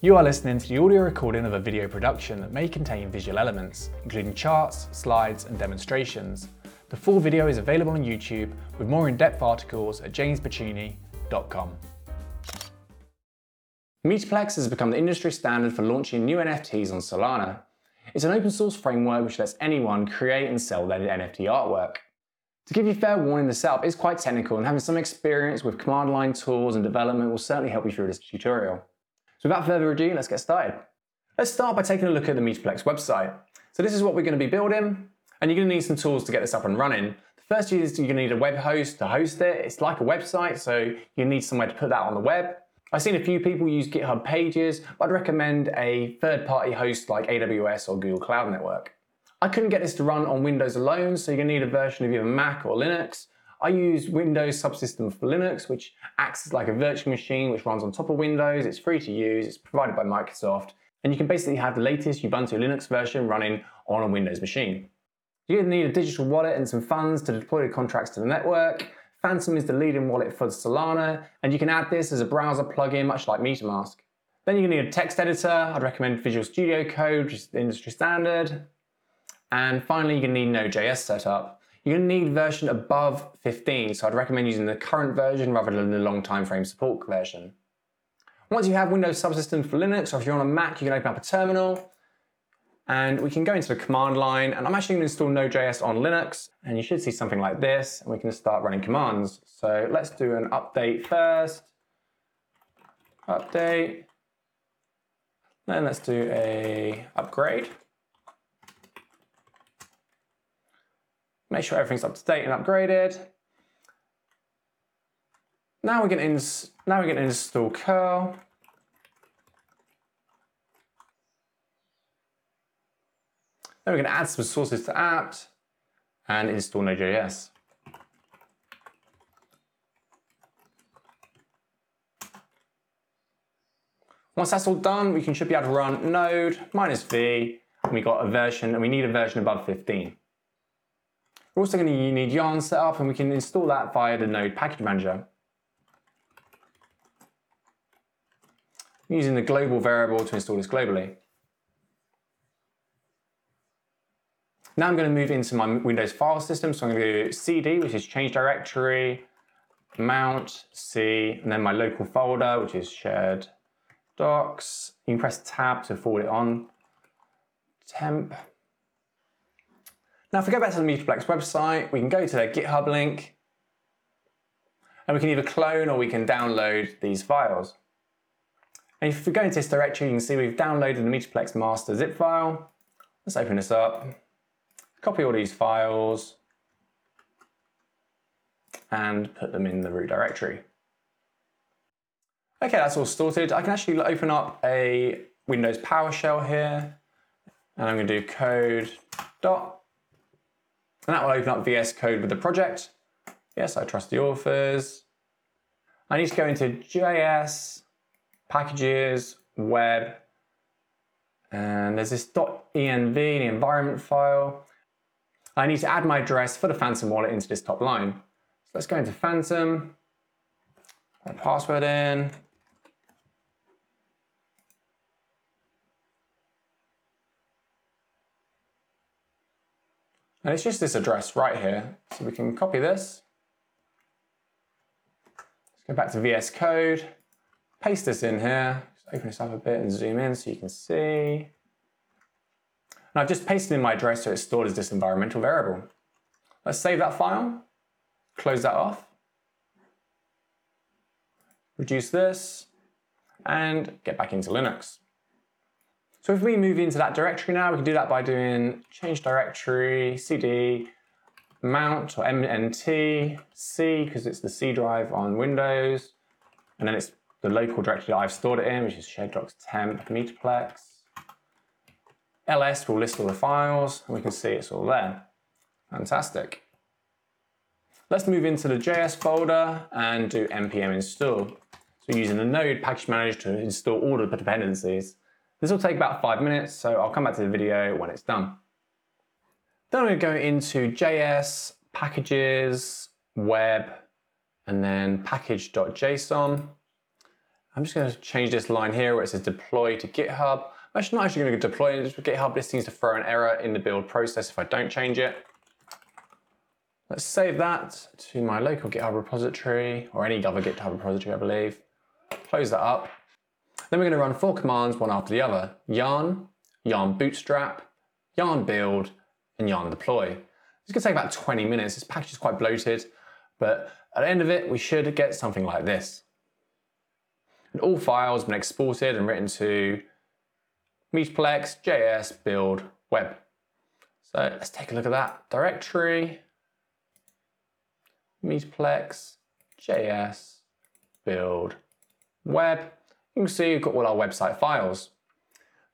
You are listening to the audio recording of a video production that may contain visual elements, including charts, slides, and demonstrations. The full video is available on YouTube with more in-depth articles at jamesbachini.com. Metaplex has become the industry standard for launching new NFTs on Solana. It's an open source framework which lets anyone create and sell their NFT artwork. To give you fair warning, the setup is quite technical and having some experience with command line tools and development will certainly help you through this tutorial. So without further ado, let's get started. Let's start by taking a look at the Metaplex website. So this is what we're going to be building, and you're going to need some tools to get this up and running. The first is you're going to need a web host to host it. It's like a website, so you need somewhere to put that on the web. I've seen a few people use GitHub Pages, but I'd recommend a third-party host like AWS or Google Cloud Network. I couldn't get this to run on Windows alone, so you're going to need a version of either Mac or Linux. I use Windows Subsystem for Linux, which acts as like a virtual machine which runs on top of Windows. It's free to use, it's provided by Microsoft, and you can basically have the latest Ubuntu Linux version running on a Windows machine. You're going to need a digital wallet and some funds to deploy the contracts to the network. Phantom is the leading wallet for Solana, and you can add this as a browser plugin, much like MetaMask. Then you're going to need a text editor. I'd recommend Visual Studio Code, which is the industry standard. And finally, you're going to need Node.js setup. You're going to need version above 15, so I'd recommend using the current version rather than the long time frame support version. Once you have Windows Subsystem for Linux, or if you're on a Mac, you can open up a terminal, and we can go into the command line, and I'm actually going to install Node.js on Linux, and you should see something like this, and we can start running commands. So let's do an update first. Update. Then let's do a upgrade. Make sure everything's up to date and upgraded. Now we're going to now we're going to install curl. Then we're going to add some sources to apt and install Node.js. Once that's all done, we can should be able to run node minus v, and we got a version, and we need a version above 15. We're also going to need yarn set up and we can install that via the Node Package Manager. using the global variable to install this globally. Now I'm going to move into my Windows file system. So I'm going to do cd, which is change directory, mount, c, and then my local folder, which is shared docs. You can press tab to forward it on. Temp. Now if we go back to the Metaplex website, we can go to their GitHub link, and we can either clone or we can download these files. And if we go into this directory, you can see we've downloaded the Metaplex master zip file. Let's open this up, copy all these files, and put them in the root directory. Okay, that's all sorted. I can actually open up a Windows PowerShell here, and I'm going to do code dot and that will open up VS Code with the project. Yes, I trust the authors. I need to go into JS, packages, web, and there's this .env, the environment file. I need to add my address for the Phantom wallet into this top line. So let's go into Phantom, password in, And it's just this address right here. So we can copy this. Let's go back to VS Code, paste this in here, just open this up a bit and zoom in so you can see. And I've just pasted in my address so it's stored as this environmental variable. Let's save that file, close that off, reduce this, and get back into Linux. So if we move into that directory now, we can do that by doing change directory, cd, mount or mnt, c, because it's the C drive on Windows, and then it's the local directory that I've stored it in, which is shared docs temp metaplex. ls will list all the files, and we can see it's all there. Fantastic. Let's move into the JS folder and do npm install. So using the node package manager to install all the dependencies. This will take about five minutes, so I'll come back to the video when it's done. Then I'm going to go into JS, packages, web, and then package.json. I'm just going to change this line here where it says deploy to GitHub. I'm actually not actually going to deploy it to GitHub. This seems to throw an error in the build process if I don't change it. Let's save that to my local GitHub repository or any other GitHub repository, I believe. Close that up. Then we're going to run four commands, one after the other. Yarn, yarn bootstrap, yarn build, and yarn deploy. It's going to take about 20 minutes. This package is quite bloated, but at the end of it, we should get something like this. And all files have been exported and written to Metaplex, JS, build, web. So let's take a look at that directory. Metaplex, JS, build, web. You can see you've got all our website files.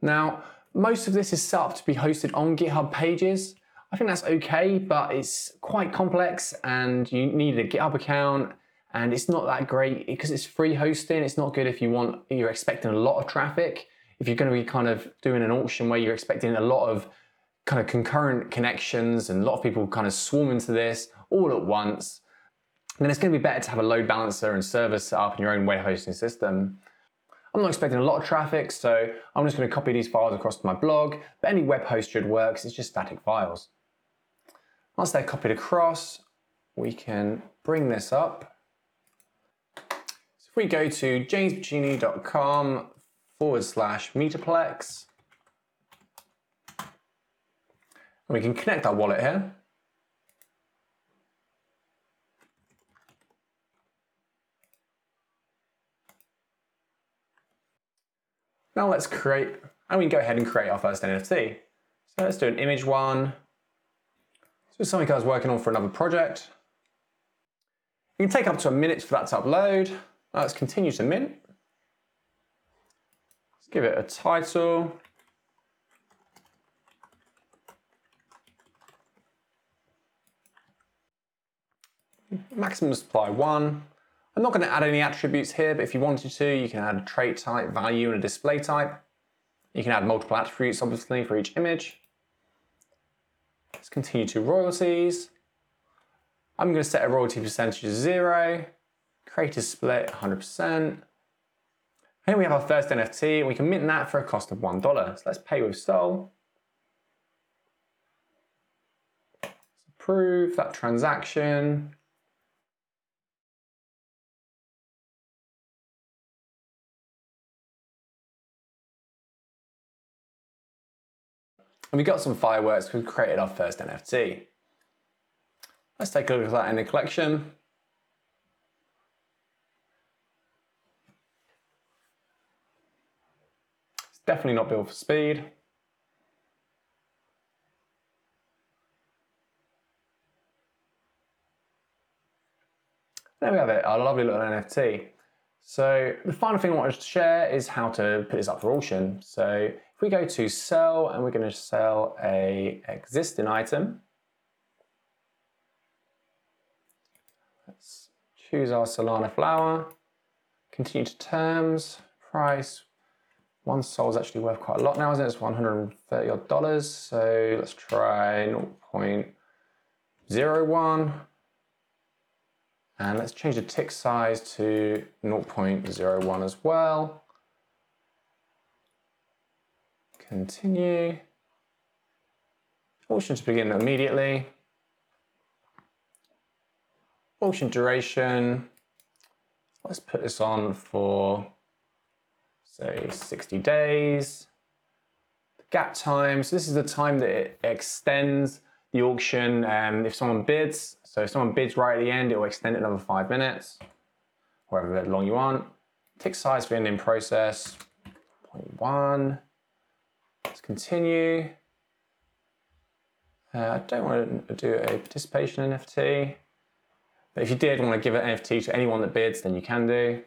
Now, most of this is set up to be hosted on GitHub pages. I think that's okay, but it's quite complex and you need a GitHub account and it's not that great because it's free hosting. It's not good if you want, you're expecting a lot of traffic. If you're going to be kind of doing an auction where you're expecting a lot of kind of concurrent connections and a lot of people kind of swarm into this all at once, then it's going to be better to have a load balancer and server set up in your own web hosting system. I'm not expecting a lot of traffic, so I'm just going to copy these files across to my blog, but any web host should work, it's just static files. Once they're copied across, we can bring this up. So if we go to jamesbachini.com forward slash metaplex, and we can connect our wallet here. Now let's create, and we can go ahead and create our first NFT. So let's do an image one. This is something I was working on for another project. It can take up to a minute for that to upload. Now let's continue to mint. Let's give it a title. Maximum supply one. I'm not going to add any attributes here, but if you wanted to, you can add a trait type, value, and a display type. You can add multiple attributes, obviously, for each image. Let's continue to royalties. I'm going to set a royalty percentage to zero, create a split 100%. Here we have our first NFT, and we can mint that for a cost of $1. So let's pay with Sol. approve that transaction. And we got some fireworks, we created our first NFT. Let's take a look at that in the collection. It's definitely not built for speed. There we have it, our lovely little NFT. So the final thing I wanted to share is how to put this up for auction. So if we go to sell and we're going to sell a existing item, let's choose our Solana flower, continue to terms, price. One sol is actually worth quite a lot now, isn't it? It's 130 odd dollars. So let's try 0.01. And let's change the tick size to 0.01 as well. Continue. Auction to begin immediately. Auction duration. Let's put this on for, say, 60 days. The gap time, so this is the time that it extends the auction um, if someone bids. So if someone bids right at the end, it will extend it another five minutes, however long you want. Tick size for ending process, 0.1. Let's continue. Uh, I don't want to do a participation NFT, but if you did want to give an NFT to anyone that bids, then you can do.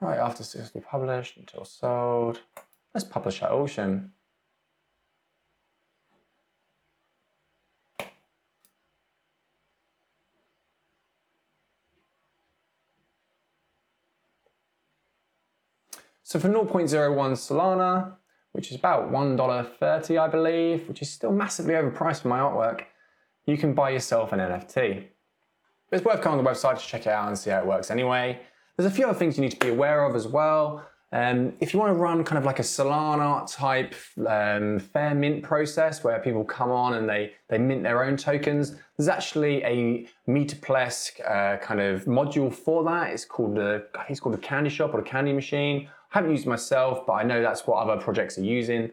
Right after 60 published until sold. Let's publish our auction. So for 0.01 Solana, which is about $1.30, I believe, which is still massively overpriced for my artwork, you can buy yourself an NFT. It's worth coming on the website to check it out and see how it works anyway. There's a few other things you need to be aware of as well. Um, if you want to run kind of like a Solana type um, fair mint process where people come on and they, they mint their own tokens, there's actually a Metaplex uh, kind of module for that. It's called the, I think it's called the Candy Shop or the Candy Machine. Haven't used myself, but I know that's what other projects are using.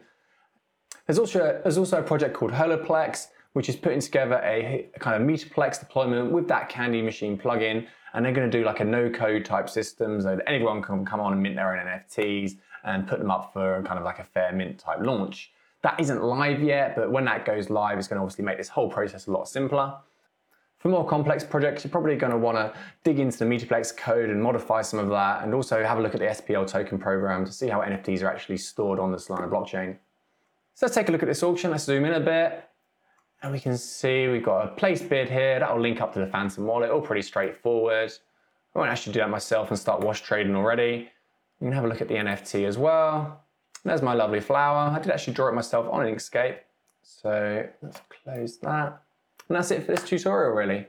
There's also, there's also a project called Holaplex, which is putting together a, a kind of Metaplex deployment with that Candy Machine plugin and they're going to do like a no code type system so that anyone can come on and mint their own NFTs and put them up for kind of like a fair mint type launch. That isn't live yet, but when that goes live, it's going to obviously make this whole process a lot simpler. For more complex projects, you're probably going to want to dig into the Metaplex code and modify some of that, and also have a look at the SPL token program to see how NFTs are actually stored on the Solana blockchain. So let's take a look at this auction. Let's zoom in a bit. And we can see we've got a placed bid here. That'll link up to the Phantom wallet, all pretty straightforward. I won't actually do that myself and start wash trading already. You can have a look at the NFT as well. There's my lovely flower. I did actually draw it myself on Inkscape. So let's close that. And that's it for this tutorial really.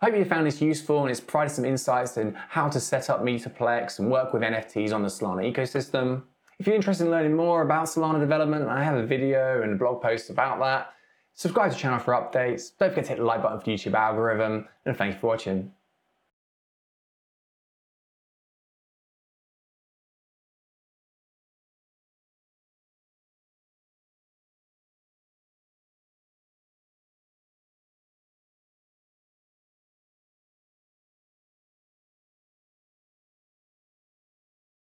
Hope you found this useful and it's provided some insights in how to set up Metaplex and work with NFTs on the Solana ecosystem. If you're interested in learning more about Solana development, I have a video and a blog post about that. Subscribe to the channel for updates. Don't forget to hit the like button for the YouTube algorithm. And thank you for watching.